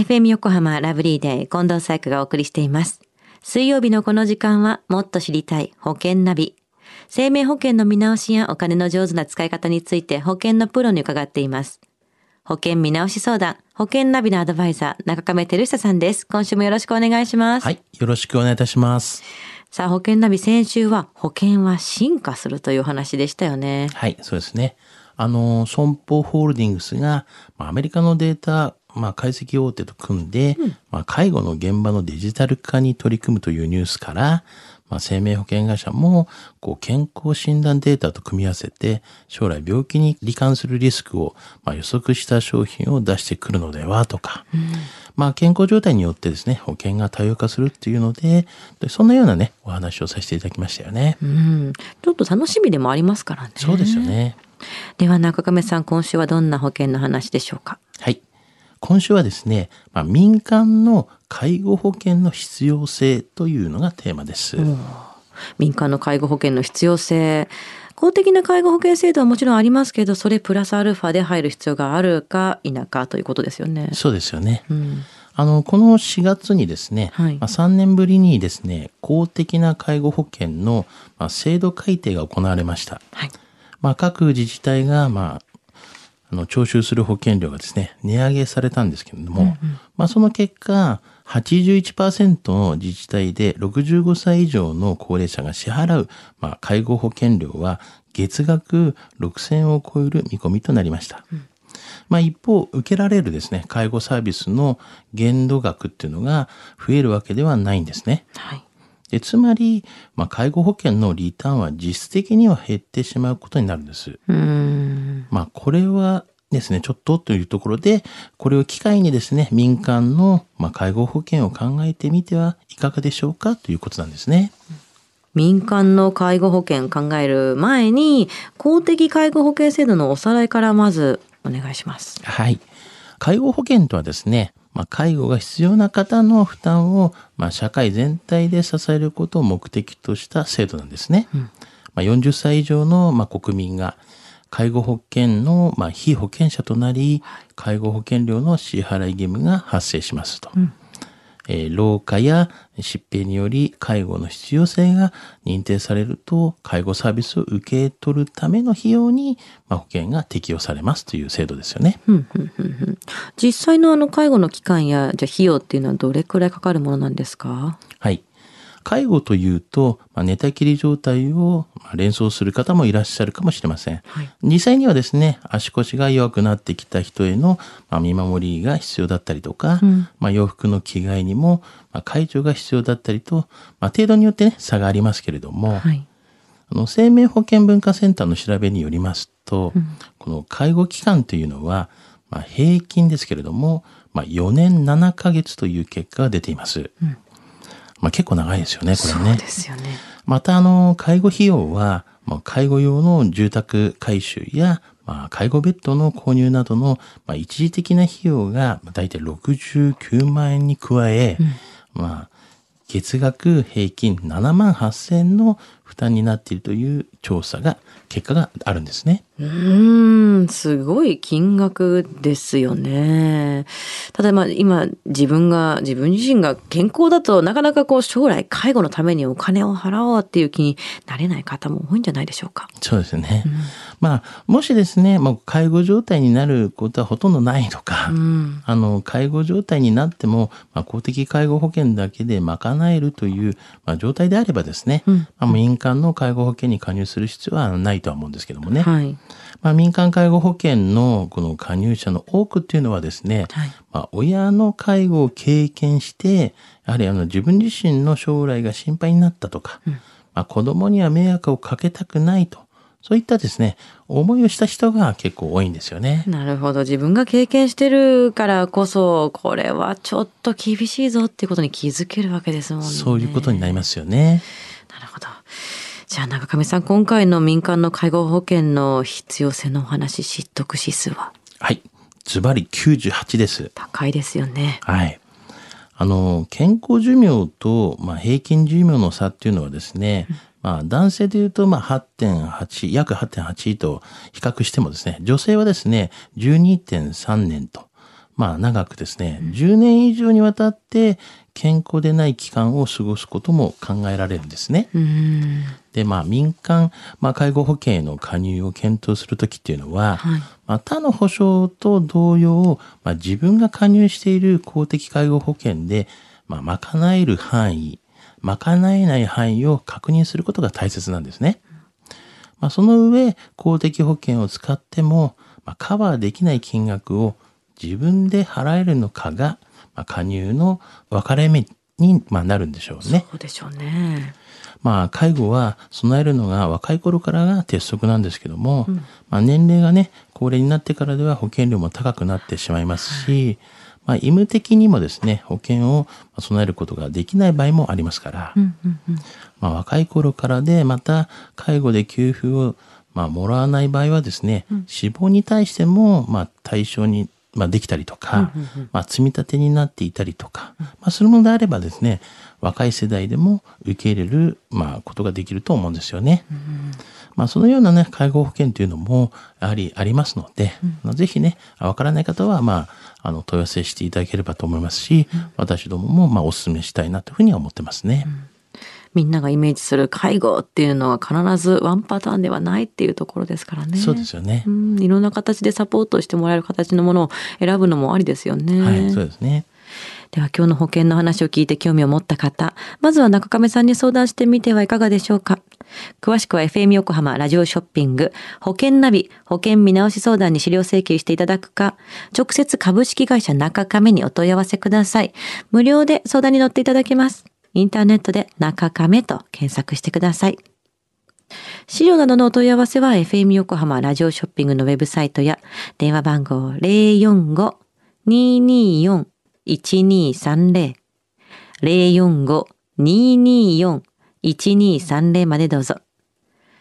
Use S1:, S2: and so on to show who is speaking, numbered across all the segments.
S1: FM 横浜ラブリーデー近藤サイクがお送りしています。水曜日のこの時間はもっと知りたい保険ナビ。生命保険の見直しやお金の上手な使い方について保険のプロに伺っています。保険見直し相談、保険ナビのアドバイザー、中亀照久さんです。今週もよろしくお願いします。
S2: はい。よろしくお願いいたします。
S1: さあ、保険ナビ先週は保険は進化するというお話でしたよね。
S2: はい、そうですね。あの、損保ホールディングスが、まあ、アメリカのデータ、まあ、解析大手と組んで、まあ、介護の現場のデジタル化に取り組むというニュースから、まあ、生命保険会社も、こう、健康診断データと組み合わせて、将来病気に罹患するリスクを、まあ、予測した商品を出してくるのではとか、まあ、健康状態によってですね、保険が多様化するっていうので、でそんなようなね、お話をさせていただきましたよね。
S1: うん。ちょっと楽しみでもありますからね。
S2: そうですよね。
S1: では中亀さん、今週はどんな保険の話でしょうか？
S2: はい。今週はですね、まあ、民間の介護保険の必要性というのがテーマです。
S1: 民間の介護保険の必要性。公的な介護保険制度はもちろんありますけど、それプラスアルファで入る必要があるか否かということですよね。
S2: そうですよね。
S1: うん。
S2: あの、この4月にですね、
S1: はい
S2: まあ、3年ぶりにですね、公的な介護保険の、まあ、制度改定が行われました。
S1: はい。
S2: まあ、各自治体が、まあ、あの、徴収する保険料がですね、値上げされたんですけれども、まあ、その結果、81%の自治体で65歳以上の高齢者が支払う、まあ、介護保険料は月額6000円を超える見込みとなりました。まあ、一方、受けられるですね、介護サービスの限度額っていうのが増えるわけではないんですね。
S1: はい。
S2: でつまり、まあ、介護保険のリターンは実質的には減ってしまうことになるんです。まあ、これはですね、ちょっとというところで、これを機会にですね、民間の、まあ、介護保険を考えてみてはいかがでしょうかということなんですね。
S1: 民間の介護保険考える前に、公的介護保険制度のおさらいからまずお願いします。
S2: はい。介護保険とはですね、まあ、介護が必要な方の負担を、まあ、社会全体で支えることを目的とした制度なんですね。まあ、40歳以上の、まあ、国民が介護保険の、まあ、被保険者となり、介護保険料の支払い義務が発生しますと。えー老化や疾病により介護の必要性が認定されると介護サービスを受け取るための費用に、まあ、保険が適用されますという制度ですよね。
S1: 実際のあの介護の期間やじゃあ費用っていうのはどれくらいかかるものなんですか？
S2: はい。介護というと、まあ、寝たきり状態をまあ連想する方もいらっしゃるかもしれません。
S1: はい
S2: 実際にはですね、足腰が弱くなってきた人への、まあ、見守りが必要だったりとか、まあ、洋服の着替えにも、まあ、介助が必要だったりと、まあ、程度によってね、差がありますけれども、
S1: はい。
S2: あの生命保険文化センターの調べによりますと、この介護期間というのは、まあ、平均ですけれども、まあ、4年7ヶ月という結果が出ています。まあ、結構長いですよね、これね。
S1: そうですよね。
S2: また、あの、介護費用は、まあ、介護用の住宅改修や、まあ、介護ベッドの購入などの、まあ、一時的な費用が、まあ、大体69万円に加え、まあ、月額平均7万8000円の負担になっているという調査が、結果があるんですね。
S1: うーん、すごい金額ですよね。ただまあ今自分が、自分自身が健康だとなかなかこう将来介護のためにお金を払おうっていう気になれない方も多いんじゃないでしょうか。
S2: そうですね。まあ、もしですね、もう介護状態になることはほとんどないとか、
S1: うん。
S2: あの、介護状態になっても、まあ、公的介護保険だけで賄えるという、まあ、状態であればですね、まあ、民間の介護保険に加入する必要はないとは思うんですけどもね。
S1: はい。
S2: まあ、民間介護保険のこの加入者の多くっていうのはですね、
S1: はい
S2: まあ、親の介護を経験して、やはりあの自分自身の将来が心配になったとか、まあ、子供には迷惑をかけたくないと、そういったですね、思いをした人が結構多いんですよね。
S1: なるほど。自分が経験してるからこそ、これはちょっと厳しいぞっていうことに気づけるわけですもんね。
S2: そういうことになりますよね。
S1: なるほど。じゃあ中上さん、今回の民間の介護保険の必要性のお話、知得指数は？
S2: はい。ズバリ98です。
S1: 高いですよね。
S2: はい。あの、健康寿命と、まあ、平均寿命の差っていうのはですね、まあ、男性で言うと、まあ、8.8、約8.8と比較してもですね、女性はですね、12.3年と、まあ長くですね、10年以上にわたって健康でない期間を過ごすことも考えられるんですね。
S1: うん。
S2: で、まあ民間、まあ介護保険への加入を検討するときっていうのは、
S1: はい。
S2: まあ、他の保障と同様、まあ、自分が加入している公的介護保険で、まあ、賄える範囲、賄えない範囲を確認することが大切なんですね。まあ、その上、公的保険を使っても、まあ、カバーできない金額を自分で払えるのかが、まあ、加入の分かれ目に、まあ、なるんでしょうね。
S1: そうでしょうね。
S2: まあ、介護は備えるのが若い頃からが鉄則なんですけども、まあ、年齢がね、高齢になってからでは保険料も高くなってしまいますし、まあ、義務的にもですね、保険を備えることができない場合もありますから、
S1: うんうんうん。
S2: まあ、若い頃からで、また介護で給付を、まあ、もらわない場合はですね、死亡に対しても、まあ、対象に、まあ、できたりとか、まあ、積み立てになっていたりとか、まあ、するのであればですね、若い世代でも受け入れる、まあ、ことができると思うんですよね。まあ、そのようなね、介護保険というのも、やはりありますので、まあぜひね、わからない方は、まあ、あの、問い合わせしていただければと思いますし、私どもも、まあ、お勧めしたいなというふうには思ってますね。
S1: みんながイメージする介護っていうのは必ずワンパターンではないっていうところですからね。
S2: そうですよね
S1: う。ん、いろんな形でサポートしてもらえる形のものを選ぶのもありですよね。
S2: はい、そうですね。
S1: では今日の保険の話を聞いて興味を持った方、まずは中亀さんに相談してみてはいかがでしょうか。詳しくは FM 横浜ラジオショッピング保険ナビ保険見直し相談に資料請求していただくか、直接株式会社中亀にお問い合わせください。無料で相談に乗っていただけます。インターネットで中亀と検索してください。資料などのお問い合わせは FM 横浜ラジオショッピングのウェブサイトや電話番号045-224-1230 045-224-1230までどうぞ。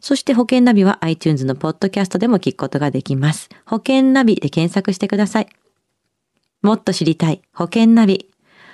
S1: そして保険ナビは iTunes のポッドキャストでも聞くことができます。保険ナビで検索してください。もっと知りたい保険ナビ。